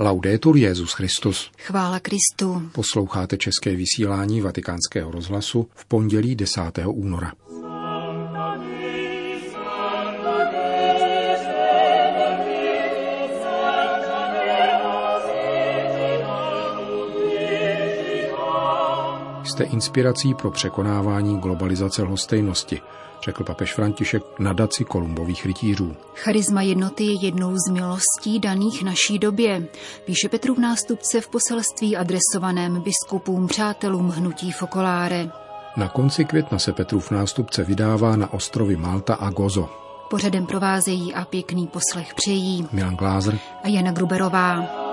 Laudetur Jezus Christus. Chvála Kristu. Posloucháte české vysílání Vatikánského rozhlasu v pondělí 10. února. Jste inspirací pro překonávání globalizace lhostejnosti, řekl papež František nadaci Kolumbových rytířů. Charisma jednoty je jednou z milostí daných naší době, píše Petrův nástupce v poselství adresovaném biskupům přátelům hnutí Fokoláre. Na konci května se Petrův nástupce vydává na ostrovy Malta a Gozo. Pořadem provázejí a pěkný poslech přejí Milan Glázer a Jana Gruberová.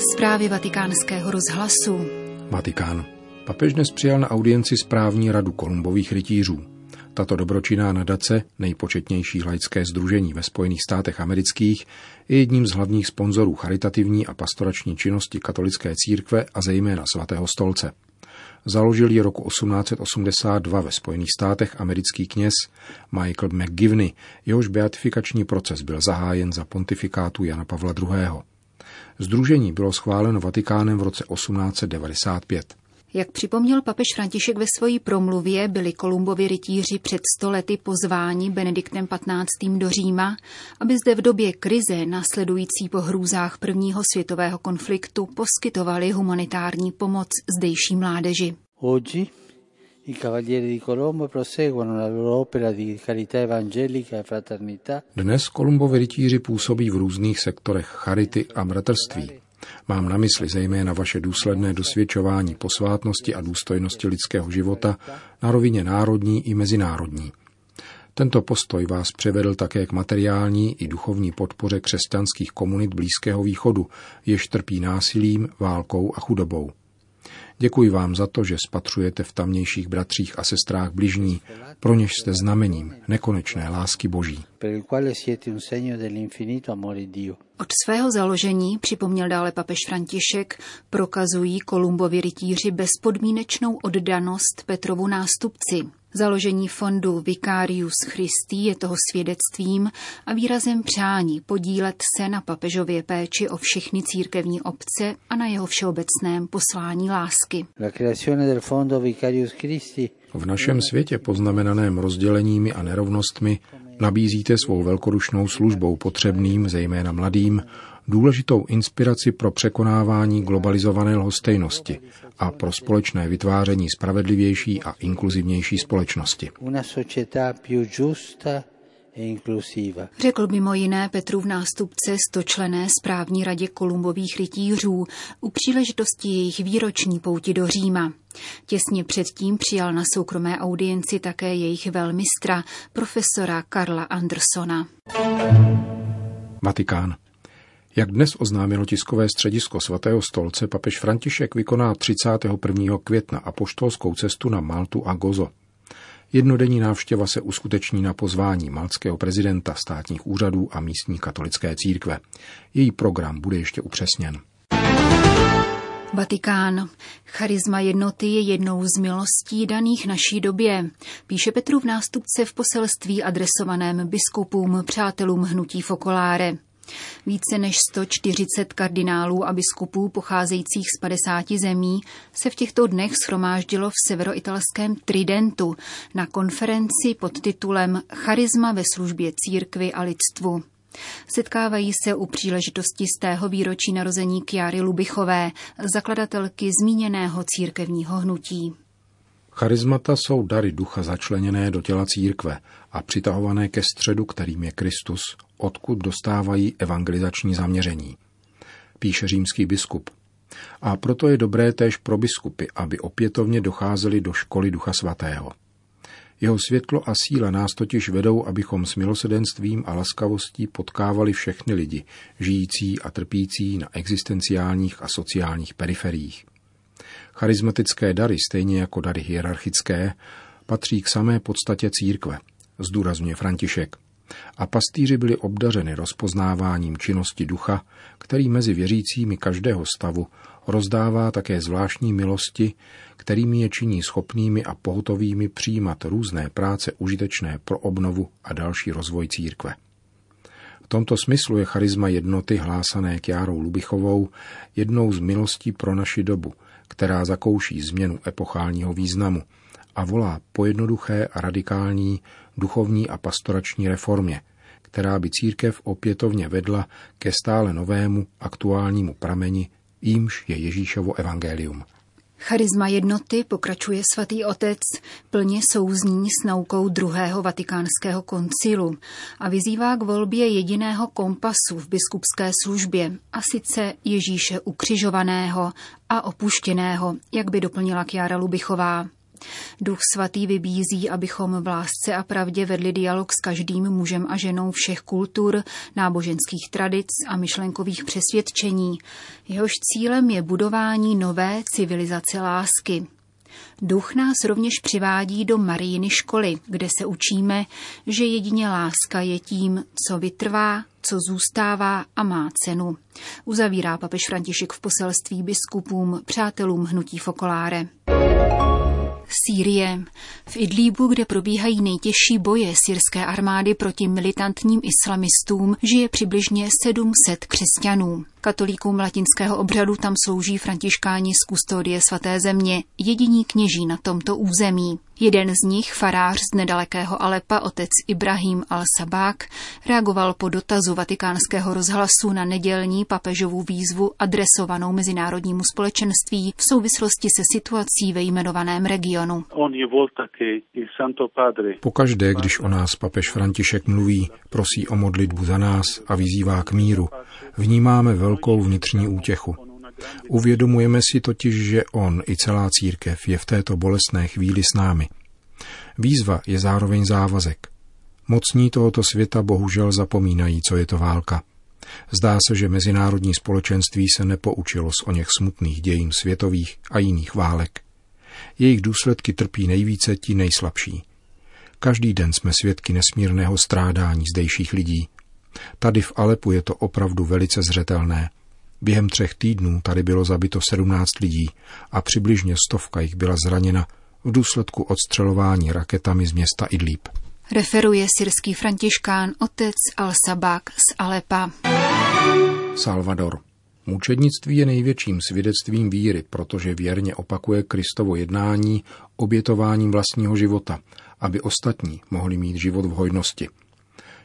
Zprávy vatikánského rozhlasu. Vatikán. Papež dnes přijal na audienci správní radu Kolumbových rytířů. Tato dobročinná nadace, nejpočetnější laické združení ve Spojených státech amerických, je jedním z hlavních sponzorů charitativní a pastorační činnosti katolické církve a zejména svatého stolce. Založil ji roku 1882 ve Spojených státech americký kněz Michael McGivney, jehož beatifikační proces byl zahájen za pontifikátu Jana Pavla II. Združení bylo schváleno Vatikánem v roce 1895. Jak připomněl papež František ve své promluvě, byli Kolumbovi rytíři před stolety pozváni Benediktem XV. do Říma, aby zde v době krize následující po hrůzách prvního světového konfliktu poskytovali humanitární pomoc zdejší mládeži. E. Dnes Kolumbovi rytíři působí v různých sektorech charity a bratrství. Mám na mysli zejména vaše důsledné dosvědčování posvátnosti a důstojnosti lidského života na rovině národní i mezinárodní. Tento postoj vás převedl také k materiální i duchovní podpoře křesťanských komunit Blízkého východu, jež trpí násilím, válkou a chudobou. Děkuji vám za to, že spatřujete v tamnějších bratřích a sestrách bližní, pro něž jste znamením nekonečné lásky Boží. Od svého založení, připomněl dále papež František, prokazují Kolumbovi rytíři bezpodmínečnou oddanost Petrovu nástupci. Založení fondu Vicarius Christi je toho svědectvím a výrazem přání podílet se na papežově péči o všechny církevní obce a na jeho všeobecném poslání lásky. V našem světě poznamenaném rozděleními a nerovnostmi nabízíte svou velkorušnou službou potřebným, zejména mladým, důležitou inspiraci pro překonávání globalizované lhostejnosti a pro společné vytváření spravedlivější a inkluzivnější společnosti. E Řekl mimo jiné Petrův nástupce stočlené správní radě Kolumbových rytířů u příležitosti jejich výroční pouti do Říma. Těsně předtím přijal na soukromé audienci také jejich velmistra, profesora Karla Andersona. Vatikán. Jak dnes oznámilo tiskové středisko svatého stolce, papež František vykoná 31. května apoštolskou cestu na Maltu a Gozo. Jednodenní návštěva se uskuteční na pozvání malckého prezidenta státních úřadů a místní katolické církve. Její program bude ještě upřesněn. Vatikán. Charisma jednoty je jednou z milostí daných naší době, píše Petru v nástupce v poselství adresovaném biskupům, přátelům hnutí Fokoláre. Více než 140 kardinálů a biskupů pocházejících z 50 zemí se v těchto dnech schromáždilo v severoitalském Tridentu na konferenci pod titulem Charisma ve službě církvy a lidstvu. Setkávají se u příležitosti z tého výročí narození Kjary Lubichové, zakladatelky zmíněného církevního hnutí. Charizmata jsou dary ducha začleněné do těla církve a přitahované ke středu, kterým je Kristus, odkud dostávají evangelizační zaměření. Píše římský biskup. A proto je dobré též pro biskupy, aby opětovně docházeli do školy Ducha Svatého. Jeho světlo a síla nás totiž vedou, abychom s milosedenstvím a laskavostí potkávali všechny lidi, žijící a trpící na existenciálních a sociálních periferiích. Charismatické dary, stejně jako dary hierarchické, patří k samé podstatě církve, zdůrazňuje František. A pastýři byli obdařeni rozpoznáváním činnosti ducha, který mezi věřícími každého stavu rozdává také zvláštní milosti, kterými je činí schopnými a pohotovými přijímat různé práce užitečné pro obnovu a další rozvoj církve. V tomto smyslu je charisma jednoty hlásané Kjárou Lubichovou jednou z milostí pro naši dobu, která zakouší změnu epochálního významu a volá po jednoduché a radikální duchovní a pastorační reformě, která by církev opětovně vedla ke stále novému aktuálnímu prameni, jímž je Ježíšovo evangelium. Charisma jednoty, pokračuje svatý otec, plně souzní s naukou druhého vatikánského koncilu a vyzývá k volbě jediného kompasu v biskupské službě, a sice Ježíše ukřižovaného a opuštěného, jak by doplnila Kjára Lubichová. Duch svatý vybízí, abychom v lásce a pravdě vedli dialog s každým mužem a ženou všech kultur, náboženských tradic a myšlenkových přesvědčení. Jehož cílem je budování nové civilizace lásky. Duch nás rovněž přivádí do Marijiny školy, kde se učíme, že jedině láska je tím, co vytrvá, co zůstává a má cenu. Uzavírá papež František v poselství biskupům, přátelům hnutí Fokoláre. Sýrie. V Idlíbu, kde probíhají nejtěžší boje syrské armády proti militantním islamistům, žije přibližně 700 křesťanů. Katolíkům latinského obřadu tam slouží františkáni z kustodie svaté země, jediní kněží na tomto území. Jeden z nich, farář z nedalekého Alepa, otec Ibrahim al-Sabák, reagoval po dotazu vatikánského rozhlasu na nedělní papežovou výzvu adresovanou mezinárodnímu společenství v souvislosti se situací ve jmenovaném regionu. Pokaždé, když o nás papež František mluví, prosí o modlitbu za nás a vyzývá k míru, vnímáme velkou vnitřní útěchu. Uvědomujeme si totiž, že on i celá církev je v této bolestné chvíli s námi. Výzva je zároveň závazek. Mocní tohoto světa bohužel zapomínají, co je to válka. Zdá se, že mezinárodní společenství se nepoučilo z o něch smutných dějin světových a jiných válek. Jejich důsledky trpí nejvíce ti nejslabší. Každý den jsme svědky nesmírného strádání zdejších lidí. Tady v Alepu je to opravdu velice zřetelné. Během třech týdnů tady bylo zabito 17 lidí a přibližně stovka jich byla zraněna v důsledku odstřelování raketami z města Idlib. Referuje syrský františkán otec Al-Sabak z Alepa. Salvador. Mučednictví je největším svědectvím víry, protože věrně opakuje Kristovo jednání obětováním vlastního života, aby ostatní mohli mít život v hojnosti –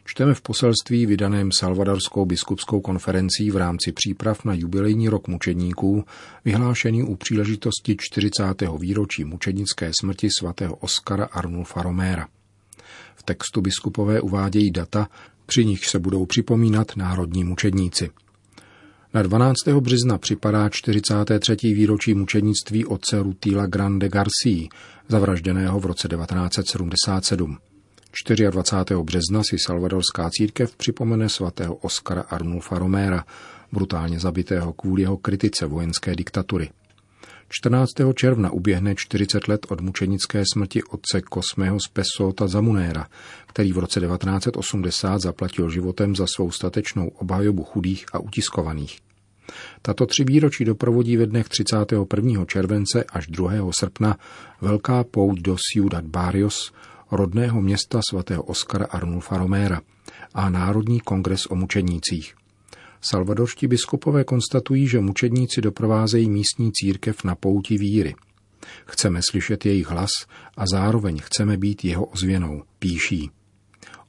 Čteme v poselství vydaném Salvadorskou biskupskou konferencí v rámci příprav na jubilejní rok mučedníků, vyhlášený u příležitosti 40. výročí mučednické smrti svatého Oskara Arnulfa Roméra. V textu biskupové uvádějí data, při nich se budou připomínat národní mučedníci. Na 12. března připadá 43. výročí mučednictví otce Rutila Grande Garcia, zavražděného v roce 1977. 24. března si salvadorská církev připomene svatého Oskara Arnulfa Roméra, brutálně zabitého kvůli jeho kritice vojenské diktatury. 14. června uběhne 40 let od mučenické smrti otce Kosmého z Pesota Zamunéra, který v roce 1980 zaplatil životem za svou statečnou obhajobu chudých a utiskovaných. Tato tři výročí doprovodí ve dnech 31. července až 2. srpna velká pout do Ciudad Barrios, rodného města svatého Oskara Arnulfa Roméra a Národní kongres o mučednících. Salvadorští biskupové konstatují, že mučedníci doprovázejí místní církev na pouti víry. Chceme slyšet jejich hlas a zároveň chceme být jeho ozvěnou, píší.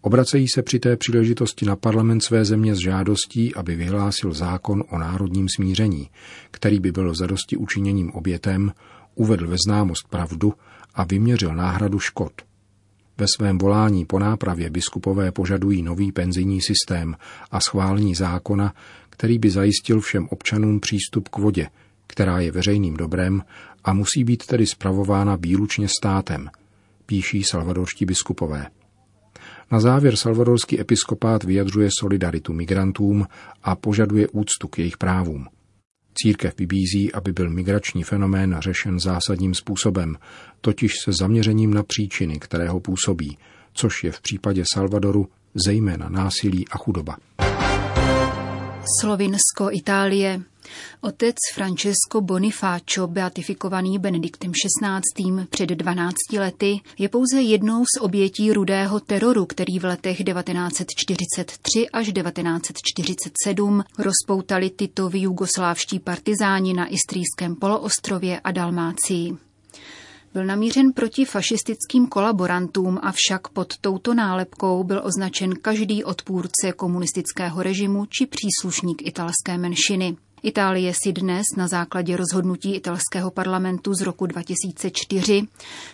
Obracejí se při té příležitosti na parlament své země s žádostí, aby vyhlásil zákon o národním smíření, který by byl zadosti učiněním obětem, uvedl ve známost pravdu a vyměřil náhradu škod. Ve svém volání po nápravě biskupové požadují nový penzijní systém a schválení zákona, který by zajistil všem občanům přístup k vodě, která je veřejným dobrem a musí být tedy spravována výlučně státem, píší salvadorští biskupové. Na závěr salvadorský episkopát vyjadřuje solidaritu migrantům a požaduje úctu k jejich právům. Církev vybízí, aby byl migrační fenomén řešen zásadním způsobem, totiž se zaměřením na příčiny, které ho působí, což je v případě Salvadoru zejména násilí a chudoba. Slovinsko, Itálie. Otec Francesco Bonifacio, beatifikovaný Benediktem XVI. před 12 lety, je pouze jednou z obětí rudého teroru, který v letech 1943 až 1947 rozpoutali Titovi jugoslávští partizáni na Istrijském poloostrově a Dalmácii. Byl namířen proti fašistickým kolaborantům, avšak pod touto nálepkou byl označen každý odpůrce komunistického režimu či příslušník italské menšiny. Itálie si dnes na základě rozhodnutí italského parlamentu z roku 2004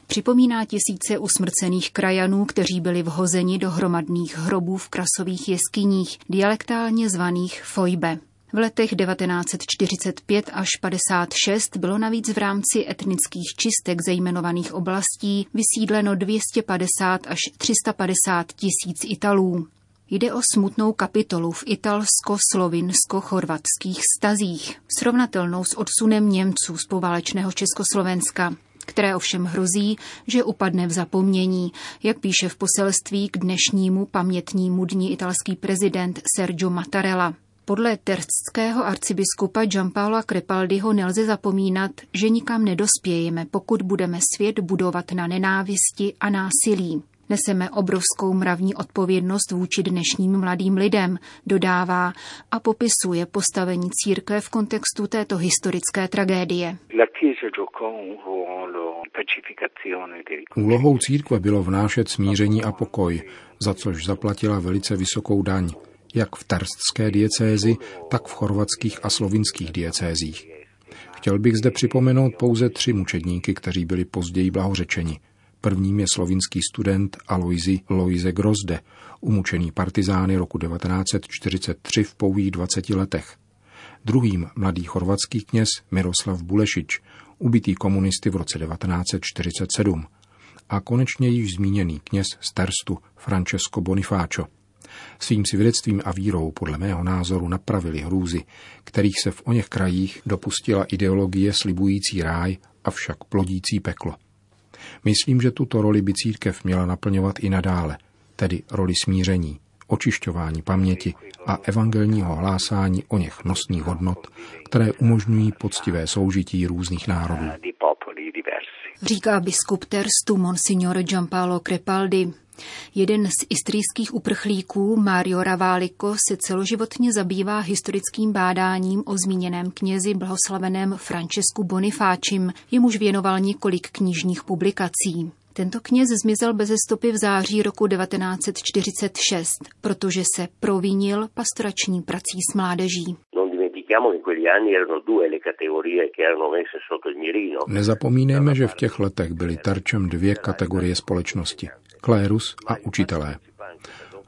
připomíná tisíce usmrcených krajanů, kteří byli vhozeni do hromadných hrobů v krasových jeskyních, dialektálně zvaných fojbe. V letech 1945 až 56 bylo navíc v rámci etnických čistek zejmenovaných oblastí vysídleno 250 až 350 tisíc Italů. Jde o smutnou kapitolu v italsko-slovinsko-chorvatských stazích, srovnatelnou s odsunem Němců z poválečného Československa, které ovšem hrozí, že upadne v zapomnění, jak píše v poselství k dnešnímu pamětnímu dní italský prezident Sergio Mattarella. Podle terstského arcibiskupa Giampaola Crepaldiho nelze zapomínat, že nikam nedospějeme, pokud budeme svět budovat na nenávisti a násilí. Neseme obrovskou mravní odpovědnost vůči dnešním mladým lidem, dodává a popisuje postavení církve v kontextu této historické tragédie. Úlohou církve bylo vnášet smíření a pokoj, za což zaplatila velice vysokou daň jak v terstské diecézi, tak v chorvatských a slovinských diecézích. Chtěl bych zde připomenout pouze tři mučedníky, kteří byli později blahořečeni. Prvním je slovinský student Aloisi Loise Grozde, umučený partizány roku 1943 v pouhých 20 letech. Druhým mladý chorvatský kněz Miroslav Bulešič, ubitý komunisty v roce 1947. A konečně již zmíněný kněz z Terstu Francesco Bonifacio. Svým svědectvím a vírou podle mého názoru napravili hrůzy, kterých se v oněch krajích dopustila ideologie slibující ráj, avšak plodící peklo. Myslím, že tuto roli by církev měla naplňovat i nadále, tedy roli smíření, očišťování paměti a evangelního hlásání o něch nosných hodnot, které umožňují poctivé soužití různých národů. Říká biskup Terstu Monsignor Giampaolo Crepaldi. Jeden z istrijských uprchlíků, Mario Raváliko, se celoživotně zabývá historickým bádáním o zmíněném knězi blahoslaveném Francesku Bonifáčim, jemuž věnoval několik knižních publikací. Tento kněz zmizel bez stopy v září roku 1946, protože se provinil pastorační prací s mládeží. Nezapomínejme, že v těch letech byly terčem dvě kategorie společnosti klérus a učitelé.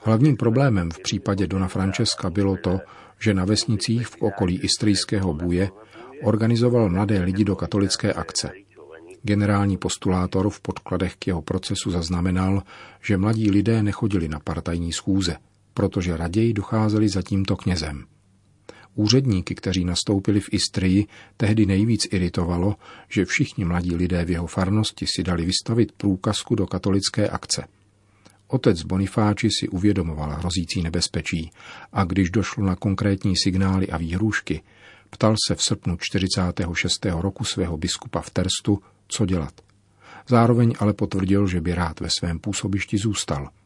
Hlavním problémem v případě Dona Francesca bylo to, že na vesnicích v okolí istrijského buje organizoval mladé lidi do katolické akce. Generální postulátor v podkladech k jeho procesu zaznamenal, že mladí lidé nechodili na partajní schůze, protože raději docházeli za tímto knězem. Úředníky, kteří nastoupili v Istrii, tehdy nejvíc iritovalo, že všichni mladí lidé v jeho farnosti si dali vystavit průkazku do katolické akce. Otec Bonifáči si uvědomoval hrozící nebezpečí a když došlo na konkrétní signály a výhrůžky, ptal se v srpnu 46. roku svého biskupa v Terstu, co dělat. Zároveň ale potvrdil, že by rád ve svém působišti zůstal –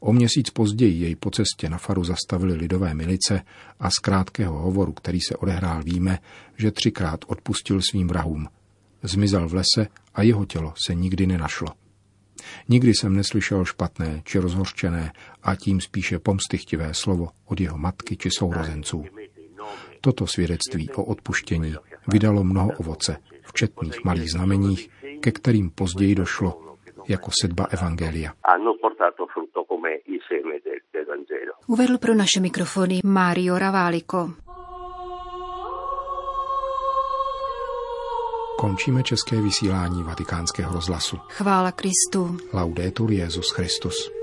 O měsíc později jej po cestě na faru zastavili lidové milice a z krátkého hovoru, který se odehrál, víme, že třikrát odpustil svým vrahům. Zmizel v lese a jeho tělo se nikdy nenašlo. Nikdy jsem neslyšel špatné či rozhořčené a tím spíše pomstychtivé slovo od jeho matky či sourozenců. Toto svědectví o odpuštění vydalo mnoho ovoce v četných malých znameních, ke kterým později došlo jako sedba Evangelia. Uvedl pro naše mikrofony Mario Raváliko. Končíme české vysílání vatikánského rozhlasu. Chvála Kristu. Laudetur Jezus Christus.